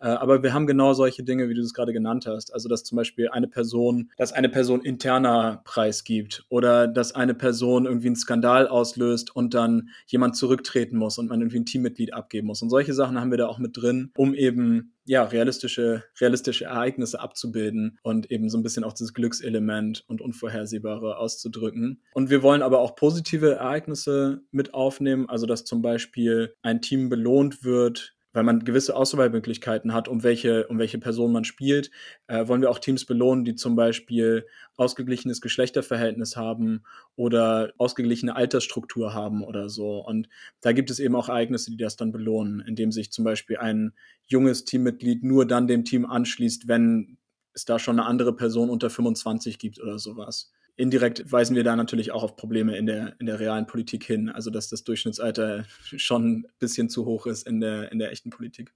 Äh, aber wir haben genau solche Dinge, wie du es gerade genannt hast. Also, dass zum Beispiel eine Person, dass eine Person interner Preis gibt oder dass eine Person irgendwie einen Skandal auslöst und dann jemand zurücktreten muss und man irgendwie ein Teammitglied abgeben muss. Und solche Sachen haben wir da auch mit drin, um eben ja, realistische, realistische Ereignisse abzubilden und eben so ein bisschen auch das Glückselement und Unvorhersehbare auszudrücken. Und wir wollen aber auch positive Ereignisse mit aufnehmen, also dass zum Beispiel ein Team belohnt wird, weil man gewisse Auswahlmöglichkeiten hat, um welche, um welche Person man spielt, äh, wollen wir auch Teams belohnen, die zum Beispiel ausgeglichenes Geschlechterverhältnis haben oder ausgeglichene Altersstruktur haben oder so. Und da gibt es eben auch Ereignisse, die das dann belohnen, indem sich zum Beispiel ein junges Teammitglied nur dann dem Team anschließt, wenn es da schon eine andere Person unter 25 gibt oder sowas indirekt weisen wir da natürlich auch auf Probleme in der, in der realen Politik hin. Also, dass das Durchschnittsalter schon ein bisschen zu hoch ist in der, in der echten Politik.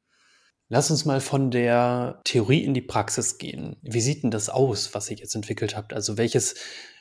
Lass uns mal von der Theorie in die Praxis gehen. Wie sieht denn das aus, was ihr jetzt entwickelt habt? Also welches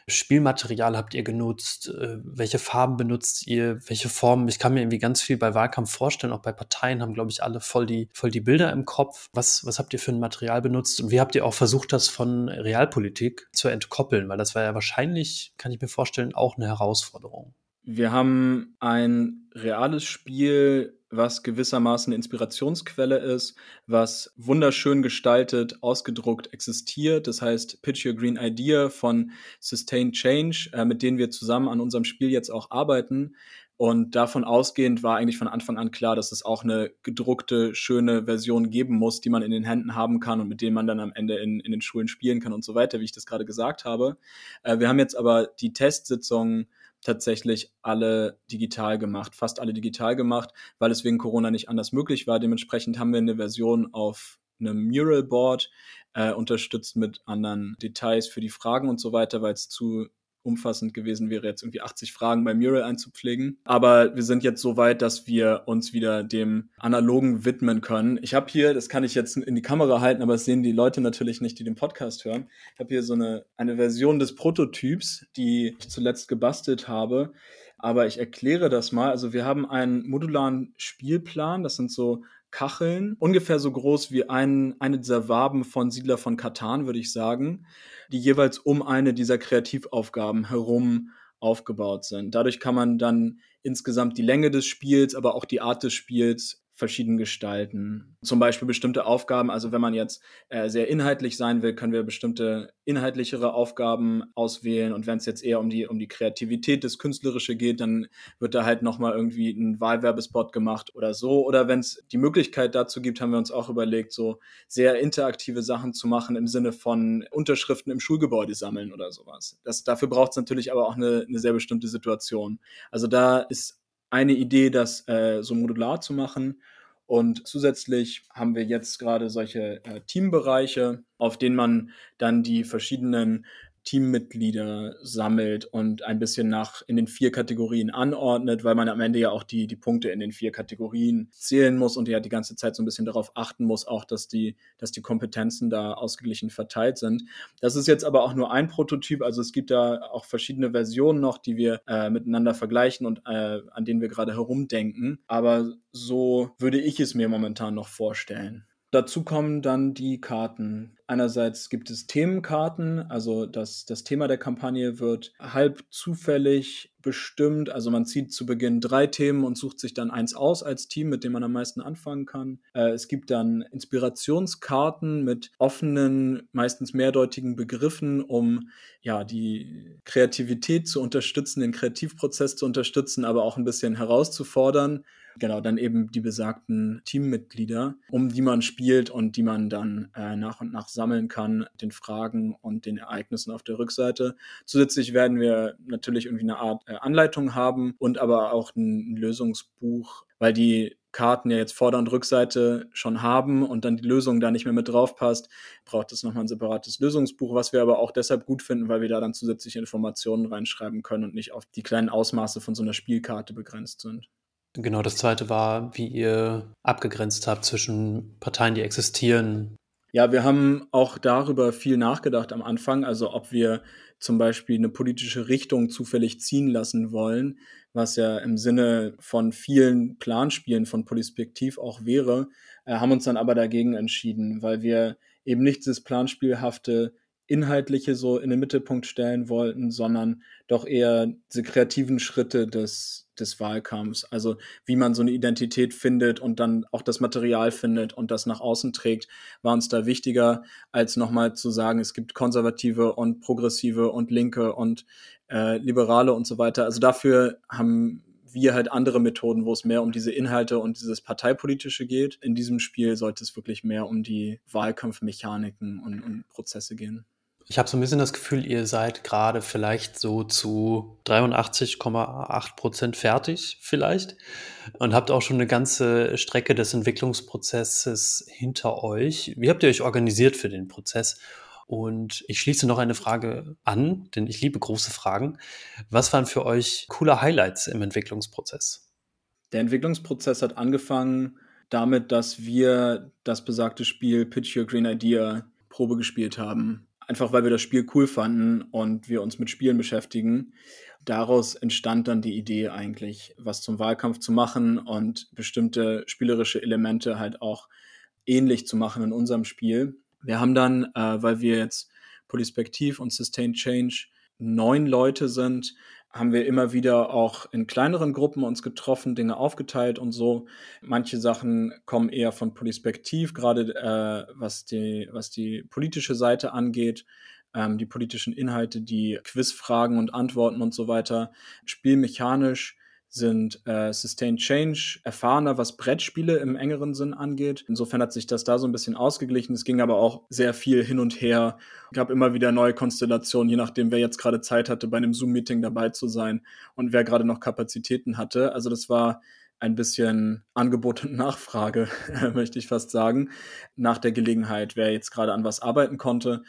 Spielmaterial habt ihr genutzt? Äh, welche Farben benutzt ihr? Welche Formen? Ich kann mir irgendwie ganz viel bei Wahlkampf vorstellen. Auch bei Parteien haben, glaube ich, alle voll die, voll die Bilder im Kopf. Was, was habt ihr für ein Material benutzt? Und wie habt ihr auch versucht, das von Realpolitik zu entkoppeln? Weil das war ja wahrscheinlich, kann ich mir vorstellen, auch eine Herausforderung. Wir haben ein reales Spiel was gewissermaßen eine Inspirationsquelle ist, was wunderschön gestaltet, ausgedruckt existiert. Das heißt Pitch Your Green Idea von Sustained Change, äh, mit denen wir zusammen an unserem Spiel jetzt auch arbeiten. Und davon ausgehend war eigentlich von Anfang an klar, dass es auch eine gedruckte, schöne Version geben muss, die man in den Händen haben kann und mit denen man dann am Ende in, in den Schulen spielen kann und so weiter, wie ich das gerade gesagt habe. Äh, wir haben jetzt aber die Testsitzungen tatsächlich alle digital gemacht, fast alle digital gemacht, weil es wegen Corona nicht anders möglich war. Dementsprechend haben wir eine Version auf einem Mural Board, äh, unterstützt mit anderen Details für die Fragen und so weiter, weil es zu umfassend gewesen wäre, jetzt irgendwie 80 Fragen bei Mural einzupflegen. Aber wir sind jetzt so weit, dass wir uns wieder dem Analogen widmen können. Ich habe hier, das kann ich jetzt in die Kamera halten, aber das sehen die Leute natürlich nicht, die den Podcast hören. Ich habe hier so eine, eine Version des Prototyps, die ich zuletzt gebastelt habe. Aber ich erkläre das mal. Also wir haben einen modularen Spielplan. Das sind so Kacheln, ungefähr so groß wie ein, eine dieser Waben von Siedler von Katan, würde ich sagen die jeweils um eine dieser Kreativaufgaben herum aufgebaut sind. Dadurch kann man dann insgesamt die Länge des Spiels, aber auch die Art des Spiels verschieden gestalten. Zum Beispiel bestimmte Aufgaben, also wenn man jetzt äh, sehr inhaltlich sein will, können wir bestimmte inhaltlichere Aufgaben auswählen und wenn es jetzt eher um die, um die Kreativität, das Künstlerische geht, dann wird da halt nochmal irgendwie ein Wahlwerbespot gemacht oder so. Oder wenn es die Möglichkeit dazu gibt, haben wir uns auch überlegt, so sehr interaktive Sachen zu machen im Sinne von Unterschriften im Schulgebäude sammeln oder sowas. Das, dafür braucht es natürlich aber auch eine, eine sehr bestimmte Situation. Also da ist eine Idee, das äh, so modular zu machen. Und zusätzlich haben wir jetzt gerade solche äh, Teambereiche, auf denen man dann die verschiedenen Teammitglieder sammelt und ein bisschen nach in den vier Kategorien anordnet, weil man am Ende ja auch die, die Punkte in den vier Kategorien zählen muss und ja die ganze Zeit so ein bisschen darauf achten muss, auch dass die, dass die Kompetenzen da ausgeglichen verteilt sind. Das ist jetzt aber auch nur ein Prototyp, also es gibt da auch verschiedene Versionen noch, die wir äh, miteinander vergleichen und äh, an denen wir gerade herumdenken. Aber so würde ich es mir momentan noch vorstellen. Dazu kommen dann die Karten. Einerseits gibt es Themenkarten, also das, das Thema der Kampagne wird halb zufällig bestimmt. Also man zieht zu Beginn drei Themen und sucht sich dann eins aus als Team, mit dem man am meisten anfangen kann. Äh, es gibt dann Inspirationskarten mit offenen, meistens mehrdeutigen Begriffen, um ja die Kreativität zu unterstützen, den Kreativprozess zu unterstützen, aber auch ein bisschen herauszufordern. Genau, dann eben die besagten Teammitglieder, um die man spielt und die man dann äh, nach und nach sammeln kann, den Fragen und den Ereignissen auf der Rückseite. Zusätzlich werden wir natürlich irgendwie eine Art äh, Anleitung haben und aber auch ein, ein Lösungsbuch, weil die Karten ja jetzt Vorder- und Rückseite schon haben und dann die Lösung da nicht mehr mit drauf passt, braucht es nochmal ein separates Lösungsbuch, was wir aber auch deshalb gut finden, weil wir da dann zusätzliche Informationen reinschreiben können und nicht auf die kleinen Ausmaße von so einer Spielkarte begrenzt sind. Genau, das zweite war, wie ihr abgegrenzt habt zwischen Parteien, die existieren. Ja, wir haben auch darüber viel nachgedacht am Anfang, also ob wir zum Beispiel eine politische Richtung zufällig ziehen lassen wollen, was ja im Sinne von vielen Planspielen von Polispektiv auch wäre, äh, haben uns dann aber dagegen entschieden, weil wir eben nicht dieses Planspielhafte Inhaltliche so in den Mittelpunkt stellen wollten, sondern doch eher diese kreativen Schritte des, des Wahlkampfs. Also wie man so eine Identität findet und dann auch das Material findet und das nach außen trägt, war uns da wichtiger, als nochmal zu sagen, es gibt konservative und progressive und linke und äh, liberale und so weiter. Also dafür haben wir halt andere Methoden, wo es mehr um diese Inhalte und dieses Parteipolitische geht. In diesem Spiel sollte es wirklich mehr um die Wahlkampfmechaniken und, und Prozesse gehen. Ich habe so ein bisschen das Gefühl, ihr seid gerade vielleicht so zu 83,8 Prozent fertig vielleicht und habt auch schon eine ganze Strecke des Entwicklungsprozesses hinter euch. Wie habt ihr euch organisiert für den Prozess? Und ich schließe noch eine Frage an, denn ich liebe große Fragen. Was waren für euch coole Highlights im Entwicklungsprozess? Der Entwicklungsprozess hat angefangen damit, dass wir das besagte Spiel Pitch Your Green Idea Probe gespielt haben einfach weil wir das Spiel cool fanden und wir uns mit Spielen beschäftigen. Daraus entstand dann die Idee eigentlich, was zum Wahlkampf zu machen und bestimmte spielerische Elemente halt auch ähnlich zu machen in unserem Spiel. Wir haben dann, äh, weil wir jetzt Polispektiv und Sustained Change neun Leute sind, haben wir immer wieder auch in kleineren Gruppen uns getroffen, Dinge aufgeteilt und so. Manche Sachen kommen eher von Polispektiv, gerade äh, was, die, was die politische Seite angeht, ähm, die politischen Inhalte, die Quizfragen und Antworten und so weiter. Spielmechanisch sind äh, Sustained Change erfahrener, was Brettspiele im engeren Sinn angeht. Insofern hat sich das da so ein bisschen ausgeglichen. Es ging aber auch sehr viel hin und her. Es gab immer wieder neue Konstellationen, je nachdem, wer jetzt gerade Zeit hatte, bei einem Zoom-Meeting dabei zu sein und wer gerade noch Kapazitäten hatte. Also das war ein bisschen Angebot und Nachfrage, möchte ich fast sagen, nach der Gelegenheit, wer jetzt gerade an was arbeiten konnte.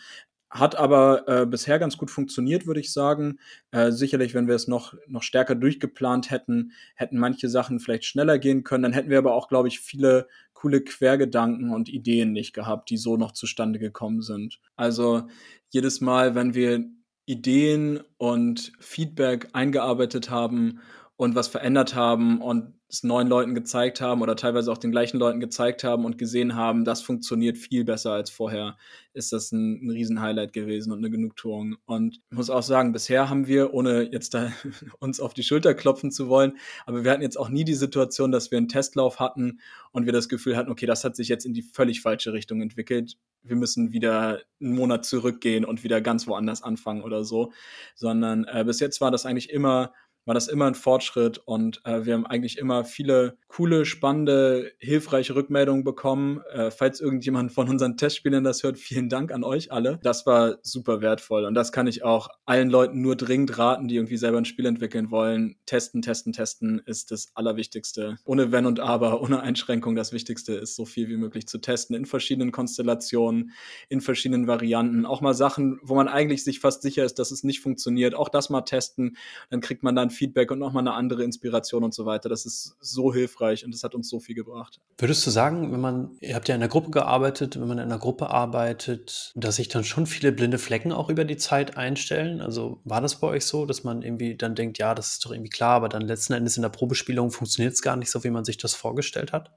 Hat aber äh, bisher ganz gut funktioniert, würde ich sagen. Äh, sicherlich, wenn wir es noch, noch stärker durchgeplant hätten, hätten manche Sachen vielleicht schneller gehen können. Dann hätten wir aber auch, glaube ich, viele coole Quergedanken und Ideen nicht gehabt, die so noch zustande gekommen sind. Also jedes Mal, wenn wir Ideen und Feedback eingearbeitet haben und was verändert haben und es neuen Leuten gezeigt haben oder teilweise auch den gleichen Leuten gezeigt haben und gesehen haben, das funktioniert viel besser als vorher, ist das ein, ein Riesen-Highlight gewesen und eine Genugtuung. Und ich muss auch sagen, bisher haben wir, ohne jetzt da uns auf die Schulter klopfen zu wollen, aber wir hatten jetzt auch nie die Situation, dass wir einen Testlauf hatten und wir das Gefühl hatten, okay, das hat sich jetzt in die völlig falsche Richtung entwickelt. Wir müssen wieder einen Monat zurückgehen und wieder ganz woanders anfangen oder so, sondern äh, bis jetzt war das eigentlich immer war das immer ein Fortschritt und äh, wir haben eigentlich immer viele coole, spannende, hilfreiche Rückmeldungen bekommen. Äh, falls irgendjemand von unseren Testspielern das hört, vielen Dank an euch alle. Das war super wertvoll und das kann ich auch allen Leuten nur dringend raten, die irgendwie selber ein Spiel entwickeln wollen. Testen, testen, testen ist das Allerwichtigste. Ohne Wenn und Aber, ohne Einschränkung. Das Wichtigste ist, so viel wie möglich zu testen in verschiedenen Konstellationen, in verschiedenen Varianten. Auch mal Sachen, wo man eigentlich sich fast sicher ist, dass es nicht funktioniert. Auch das mal testen. Dann kriegt man dann Feedback und nochmal eine andere Inspiration und so weiter. Das ist so hilfreich und das hat uns so viel gebracht. Würdest du sagen, wenn man, ihr habt ja in einer Gruppe gearbeitet, wenn man in einer Gruppe arbeitet, dass sich dann schon viele blinde Flecken auch über die Zeit einstellen? Also war das bei euch so, dass man irgendwie dann denkt, ja, das ist doch irgendwie klar, aber dann letzten Endes in der Probespielung funktioniert es gar nicht so, wie man sich das vorgestellt hat?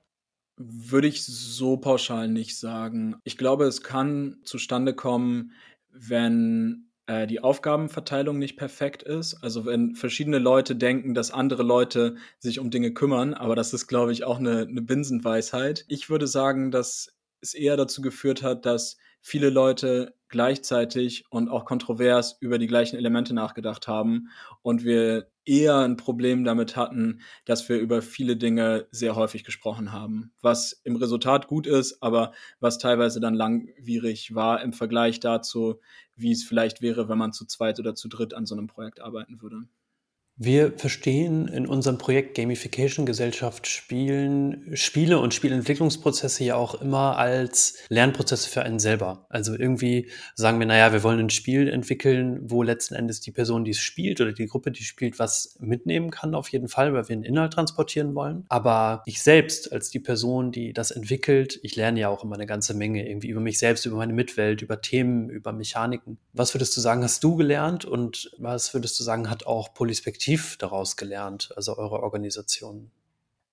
Würde ich so pauschal nicht sagen. Ich glaube, es kann zustande kommen, wenn äh, die Aufgabenverteilung nicht perfekt ist. Also wenn verschiedene Leute denken, dass andere Leute sich um Dinge kümmern, aber das ist, glaube ich, auch eine, eine Binsenweisheit. Ich würde sagen, dass es eher dazu geführt hat, dass viele Leute gleichzeitig und auch kontrovers über die gleichen Elemente nachgedacht haben und wir eher ein Problem damit hatten, dass wir über viele Dinge sehr häufig gesprochen haben, was im Resultat gut ist, aber was teilweise dann langwierig war im Vergleich dazu, wie es vielleicht wäre, wenn man zu zweit oder zu dritt an so einem Projekt arbeiten würde. Wir verstehen in unserem Projekt Gamification Gesellschaft Spielen, Spiele und Spielentwicklungsprozesse ja auch immer als Lernprozesse für einen selber. Also irgendwie sagen wir, naja, wir wollen ein Spiel entwickeln, wo letzten Endes die Person, die es spielt oder die Gruppe, die spielt, was mitnehmen kann, auf jeden Fall, weil wir einen Inhalt transportieren wollen. Aber ich selbst als die Person, die das entwickelt, ich lerne ja auch immer eine ganze Menge irgendwie über mich selbst, über meine Mitwelt, über Themen, über Mechaniken. Was würdest du sagen, hast du gelernt und was würdest du sagen, hat auch Polyspektiv aktiv daraus gelernt, also eure Organisation?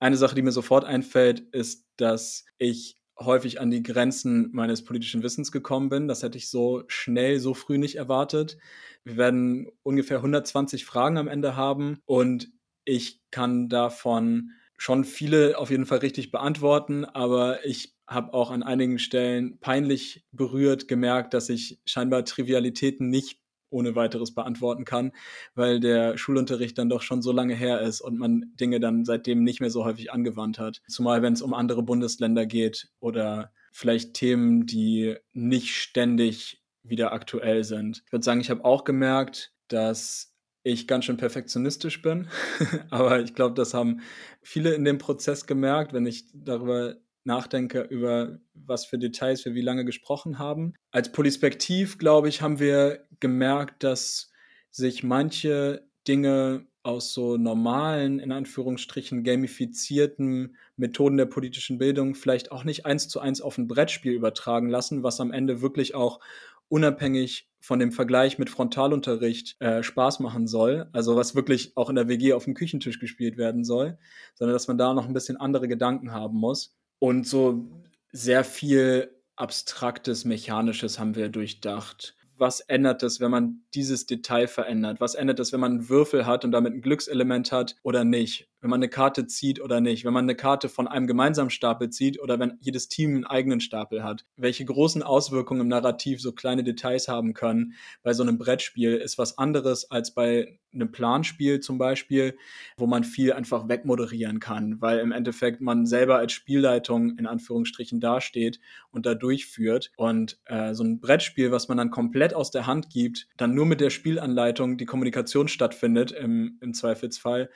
Eine Sache, die mir sofort einfällt, ist, dass ich häufig an die Grenzen meines politischen Wissens gekommen bin. Das hätte ich so schnell, so früh nicht erwartet. Wir werden ungefähr 120 Fragen am Ende haben und ich kann davon schon viele auf jeden Fall richtig beantworten, aber ich habe auch an einigen Stellen peinlich berührt gemerkt, dass ich scheinbar Trivialitäten nicht ohne weiteres beantworten kann, weil der Schulunterricht dann doch schon so lange her ist und man Dinge dann seitdem nicht mehr so häufig angewandt hat. Zumal wenn es um andere Bundesländer geht oder vielleicht Themen, die nicht ständig wieder aktuell sind. Ich würde sagen, ich habe auch gemerkt, dass ich ganz schön perfektionistisch bin, aber ich glaube, das haben viele in dem Prozess gemerkt, wenn ich darüber nachdenke über was für Details wir wie lange gesprochen haben. Als Polispektiv, glaube ich, haben wir gemerkt, dass sich manche Dinge aus so normalen, in Anführungsstrichen gamifizierten Methoden der politischen Bildung vielleicht auch nicht eins zu eins auf ein Brettspiel übertragen lassen, was am Ende wirklich auch unabhängig von dem Vergleich mit Frontalunterricht äh, Spaß machen soll, also was wirklich auch in der WG auf dem Küchentisch gespielt werden soll, sondern dass man da noch ein bisschen andere Gedanken haben muss. Und so sehr viel Abstraktes, Mechanisches haben wir durchdacht. Was ändert es, wenn man dieses Detail verändert? Was ändert es, wenn man einen Würfel hat und damit ein Glückselement hat oder nicht? Wenn man eine Karte zieht oder nicht, wenn man eine Karte von einem gemeinsamen Stapel zieht oder wenn jedes Team einen eigenen Stapel hat. Welche großen Auswirkungen im Narrativ so kleine Details haben können bei so einem Brettspiel, ist was anderes als bei einem Planspiel zum Beispiel, wo man viel einfach wegmoderieren kann, weil im Endeffekt man selber als Spielleitung in Anführungsstrichen dasteht und da durchführt. Und äh, so ein Brettspiel, was man dann komplett aus der Hand gibt, dann nur mit der Spielanleitung die Kommunikation stattfindet im, im Zweifelsfall,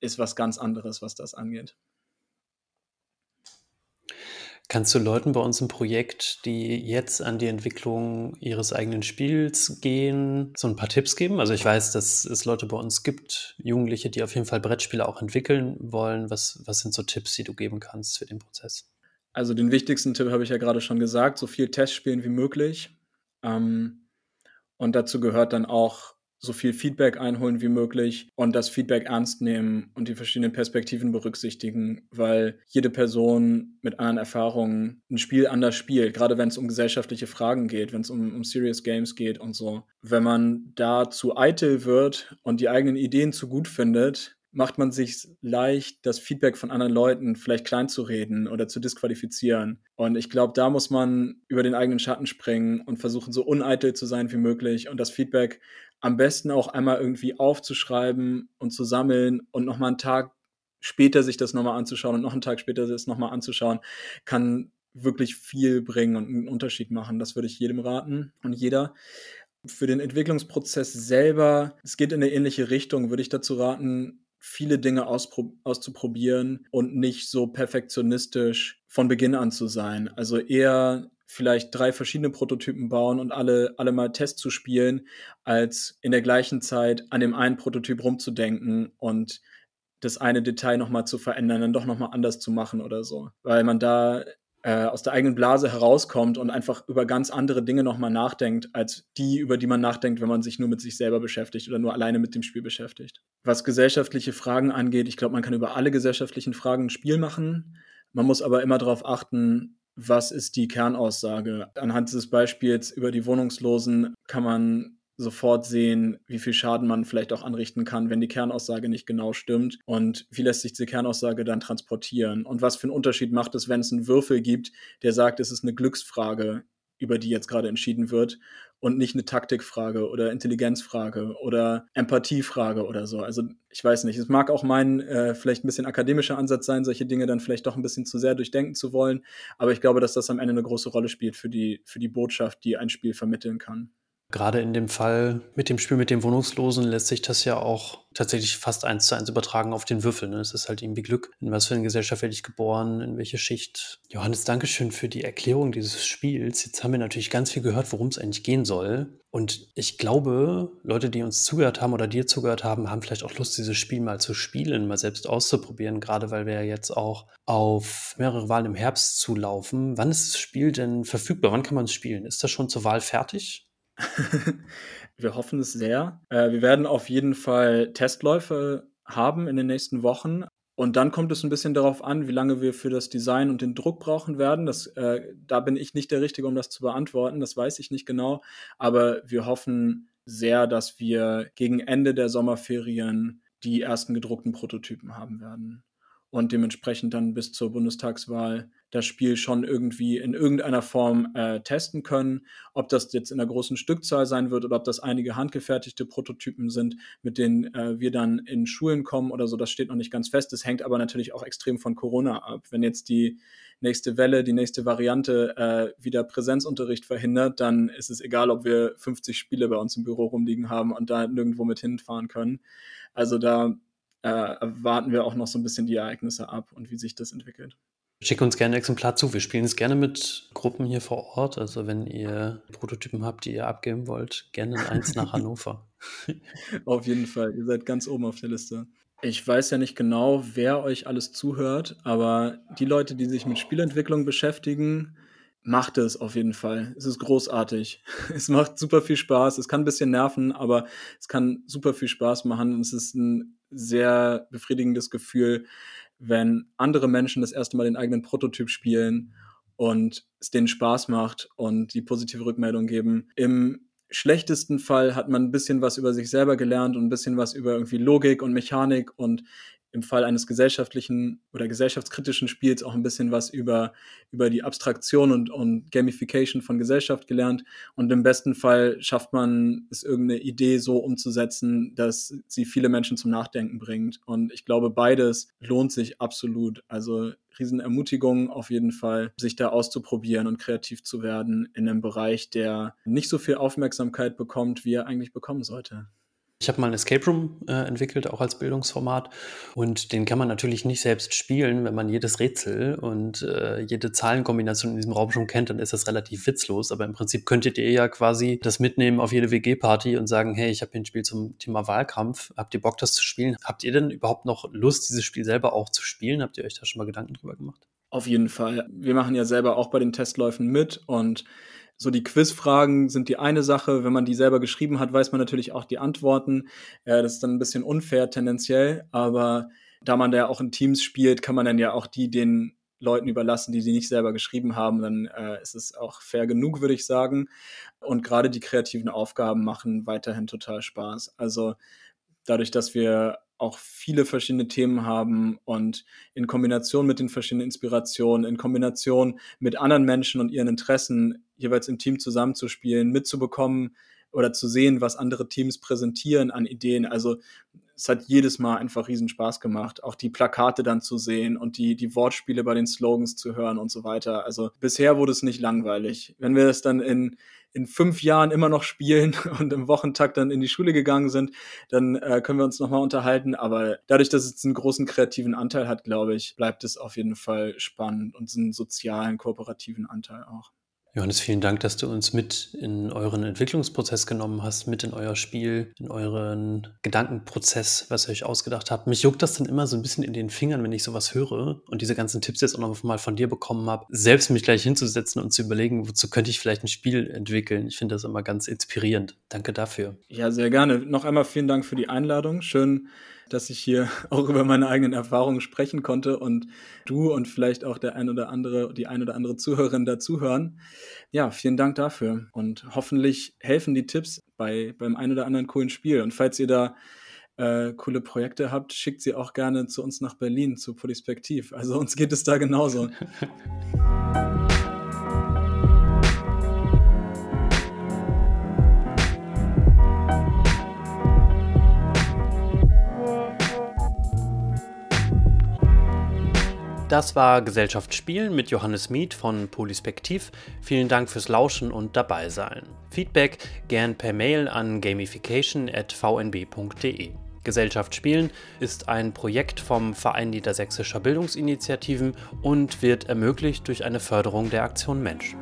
ist was ganz anderes, was das angeht. Kannst du Leuten bei uns im Projekt, die jetzt an die Entwicklung ihres eigenen Spiels gehen, so ein paar Tipps geben? Also ich weiß, dass es Leute bei uns gibt, Jugendliche, die auf jeden Fall Brettspiele auch entwickeln wollen. Was, was sind so Tipps, die du geben kannst für den Prozess? Also den wichtigsten Tipp habe ich ja gerade schon gesagt, so viel Testspielen wie möglich. Ähm, und dazu gehört dann auch so viel Feedback einholen wie möglich und das Feedback ernst nehmen und die verschiedenen Perspektiven berücksichtigen, weil jede Person mit anderen Erfahrungen ein Spiel anders spielt, gerade wenn es um gesellschaftliche Fragen geht, wenn es um, um Serious Games geht und so. Wenn man da zu eitel wird und die eigenen Ideen zu gut findet, macht man sich leicht, das Feedback von anderen Leuten vielleicht klein zu reden oder zu disqualifizieren. Und ich glaube, da muss man über den eigenen Schatten springen und versuchen, so uneitel zu sein wie möglich und das Feedback am besten auch einmal irgendwie aufzuschreiben und zu sammeln und nochmal einen Tag später sich das nochmal anzuschauen und noch einen Tag später das nochmal anzuschauen, kann wirklich viel bringen und einen Unterschied machen. Das würde ich jedem raten und jeder. Für den Entwicklungsprozess selber, es geht in eine ähnliche Richtung, würde ich dazu raten, viele Dinge auszuprobieren und nicht so perfektionistisch von Beginn an zu sein. Also eher vielleicht drei verschiedene Prototypen bauen und alle, alle mal Test zu spielen, als in der gleichen Zeit an dem einen Prototyp rumzudenken und das eine Detail nochmal zu verändern, dann doch nochmal anders zu machen oder so. Weil man da äh, aus der eigenen Blase herauskommt und einfach über ganz andere Dinge nochmal nachdenkt, als die, über die man nachdenkt, wenn man sich nur mit sich selber beschäftigt oder nur alleine mit dem Spiel beschäftigt. Was gesellschaftliche Fragen angeht, ich glaube, man kann über alle gesellschaftlichen Fragen ein Spiel machen. Man muss aber immer darauf achten, was ist die Kernaussage. Anhand dieses Beispiels über die Wohnungslosen kann man sofort sehen, wie viel Schaden man vielleicht auch anrichten kann, wenn die Kernaussage nicht genau stimmt und wie lässt sich diese Kernaussage dann transportieren und was für einen Unterschied macht es, wenn es einen Würfel gibt, der sagt, es ist eine Glücksfrage, über die jetzt gerade entschieden wird und nicht eine Taktikfrage oder Intelligenzfrage oder Empathiefrage oder so. Also ich weiß nicht, es mag auch mein äh, vielleicht ein bisschen akademischer Ansatz sein, solche Dinge dann vielleicht doch ein bisschen zu sehr durchdenken zu wollen, aber ich glaube, dass das am Ende eine große Rolle spielt für die, für die Botschaft, die ein Spiel vermitteln kann. Gerade in dem Fall mit dem Spiel mit dem Wohnungslosen lässt sich das ja auch tatsächlich fast eins zu eins übertragen auf den Würfel. Ne? Es ist halt irgendwie Glück. In was für eine Gesellschaft werde ich geboren? In welche Schicht? Johannes, Dankeschön für die Erklärung dieses Spiels. Jetzt haben wir natürlich ganz viel gehört, worum es eigentlich gehen soll. Und ich glaube, Leute, die uns zugehört haben oder dir zugehört haben, haben vielleicht auch Lust, dieses Spiel mal zu spielen, mal selbst auszuprobieren, gerade weil wir ja jetzt auch auf mehrere Wahlen im Herbst zulaufen. Wann ist das Spiel denn verfügbar? Wann kann man es spielen? Ist das schon zur Wahl fertig? wir hoffen es sehr. Äh, wir werden auf jeden Fall Testläufe haben in den nächsten Wochen. Und dann kommt es ein bisschen darauf an, wie lange wir für das Design und den Druck brauchen werden. Das, äh, da bin ich nicht der Richtige, um das zu beantworten. Das weiß ich nicht genau. Aber wir hoffen sehr, dass wir gegen Ende der Sommerferien die ersten gedruckten Prototypen haben werden und dementsprechend dann bis zur Bundestagswahl das Spiel schon irgendwie in irgendeiner Form äh, testen können. Ob das jetzt in der großen Stückzahl sein wird oder ob das einige handgefertigte Prototypen sind, mit denen äh, wir dann in Schulen kommen oder so, das steht noch nicht ganz fest. Das hängt aber natürlich auch extrem von Corona ab. Wenn jetzt die nächste Welle, die nächste Variante äh, wieder Präsenzunterricht verhindert, dann ist es egal, ob wir 50 Spiele bei uns im Büro rumliegen haben und da nirgendwo mit hinfahren können. Also da äh, warten wir auch noch so ein bisschen die Ereignisse ab und wie sich das entwickelt. Schick uns gerne ein Exemplar zu. Wir spielen es gerne mit Gruppen hier vor Ort. Also wenn ihr Prototypen habt, die ihr abgeben wollt, gerne eins nach Hannover. auf jeden Fall. Ihr seid ganz oben auf der Liste. Ich weiß ja nicht genau, wer euch alles zuhört, aber die Leute, die sich mit Spielentwicklung beschäftigen, macht es auf jeden Fall. Es ist großartig. Es macht super viel Spaß. Es kann ein bisschen nerven, aber es kann super viel Spaß machen. es ist ein sehr befriedigendes Gefühl, wenn andere Menschen das erste Mal den eigenen Prototyp spielen und es denen Spaß macht und die positive Rückmeldung geben. Im schlechtesten Fall hat man ein bisschen was über sich selber gelernt und ein bisschen was über irgendwie Logik und Mechanik und im Fall eines gesellschaftlichen oder gesellschaftskritischen Spiels auch ein bisschen was über, über die Abstraktion und, und Gamification von Gesellschaft gelernt. Und im besten Fall schafft man es, irgendeine Idee so umzusetzen, dass sie viele Menschen zum Nachdenken bringt. Und ich glaube, beides lohnt sich absolut. Also Riesenermutigung auf jeden Fall, sich da auszuprobieren und kreativ zu werden in einem Bereich, der nicht so viel Aufmerksamkeit bekommt, wie er eigentlich bekommen sollte. Ich habe mal ein Escape Room äh, entwickelt, auch als Bildungsformat. Und den kann man natürlich nicht selbst spielen, wenn man jedes Rätsel und äh, jede Zahlenkombination in diesem Raum schon kennt, dann ist das relativ witzlos. Aber im Prinzip könntet ihr ja quasi das mitnehmen auf jede WG-Party und sagen, hey, ich habe hier ein Spiel zum Thema Wahlkampf. Habt ihr Bock, das zu spielen? Habt ihr denn überhaupt noch Lust, dieses Spiel selber auch zu spielen? Habt ihr euch da schon mal Gedanken drüber gemacht? Auf jeden Fall. Wir machen ja selber auch bei den Testläufen mit und so die Quizfragen sind die eine Sache. Wenn man die selber geschrieben hat, weiß man natürlich auch die Antworten. Äh, das ist dann ein bisschen unfair tendenziell, aber da man da ja auch in Teams spielt, kann man dann ja auch die den Leuten überlassen, die sie nicht selber geschrieben haben. Dann äh, ist es auch fair genug, würde ich sagen. Und gerade die kreativen Aufgaben machen weiterhin total Spaß. Also dadurch, dass wir auch viele verschiedene Themen haben und in Kombination mit den verschiedenen Inspirationen, in Kombination mit anderen Menschen und ihren Interessen jeweils im Team zusammenzuspielen, mitzubekommen oder zu sehen, was andere Teams präsentieren an Ideen. Also es hat jedes Mal einfach riesen Spaß gemacht, auch die Plakate dann zu sehen und die, die Wortspiele bei den Slogans zu hören und so weiter. Also bisher wurde es nicht langweilig. Wenn wir es dann in, in fünf Jahren immer noch spielen und im Wochentakt dann in die Schule gegangen sind, dann äh, können wir uns nochmal unterhalten. Aber dadurch, dass es einen großen kreativen Anteil hat, glaube ich, bleibt es auf jeden Fall spannend und einen sozialen, kooperativen Anteil auch. Johannes, vielen Dank, dass du uns mit in euren Entwicklungsprozess genommen hast, mit in euer Spiel, in euren Gedankenprozess, was ihr euch ausgedacht habt. Mich juckt das dann immer so ein bisschen in den Fingern, wenn ich sowas höre und diese ganzen Tipps jetzt auch noch mal von dir bekommen habe, selbst mich gleich hinzusetzen und zu überlegen, wozu könnte ich vielleicht ein Spiel entwickeln. Ich finde das immer ganz inspirierend. Danke dafür. Ja, sehr gerne. Noch einmal vielen Dank für die Einladung. Schön, dass ich hier auch über meine eigenen Erfahrungen sprechen konnte und du und vielleicht auch der ein oder andere, die ein oder andere Zuhörerin dazuhören. Ja, vielen Dank dafür und hoffentlich helfen die Tipps bei, beim ein oder anderen coolen Spiel. Und falls ihr da äh, coole Projekte habt, schickt sie auch gerne zu uns nach Berlin, zu Polispektiv. Also uns geht es da genauso. Das war Gesellschaft Spielen mit Johannes Miet von Polyspektiv. Vielen Dank fürs Lauschen und dabei sein. Feedback gern per Mail an gamification.vnb.de. Gesellschaft Spielen ist ein Projekt vom Verein Niedersächsischer Bildungsinitiativen und wird ermöglicht durch eine Förderung der Aktion Mensch.